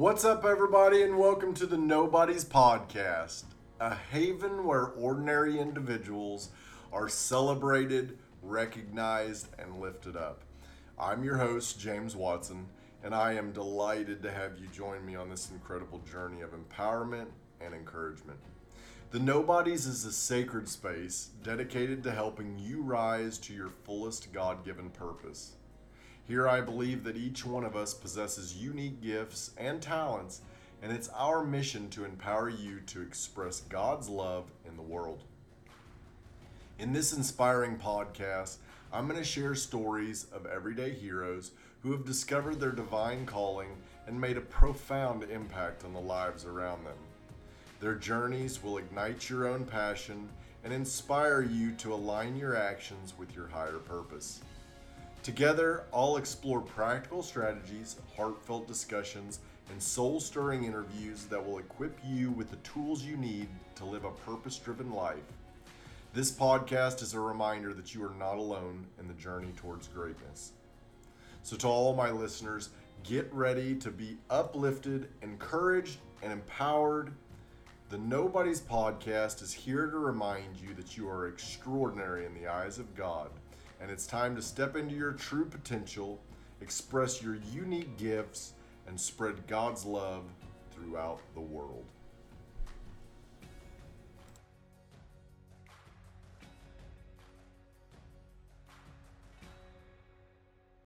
What's up, everybody, and welcome to the Nobodies Podcast, a haven where ordinary individuals are celebrated, recognized, and lifted up. I'm your host, James Watson, and I am delighted to have you join me on this incredible journey of empowerment and encouragement. The Nobodies is a sacred space dedicated to helping you rise to your fullest God given purpose. Here, I believe that each one of us possesses unique gifts and talents, and it's our mission to empower you to express God's love in the world. In this inspiring podcast, I'm going to share stories of everyday heroes who have discovered their divine calling and made a profound impact on the lives around them. Their journeys will ignite your own passion and inspire you to align your actions with your higher purpose. Together, I'll explore practical strategies, heartfelt discussions, and soul stirring interviews that will equip you with the tools you need to live a purpose driven life. This podcast is a reminder that you are not alone in the journey towards greatness. So, to all my listeners, get ready to be uplifted, encouraged, and empowered. The Nobodies Podcast is here to remind you that you are extraordinary in the eyes of God and it's time to step into your true potential, express your unique gifts, and spread God's love throughout the world.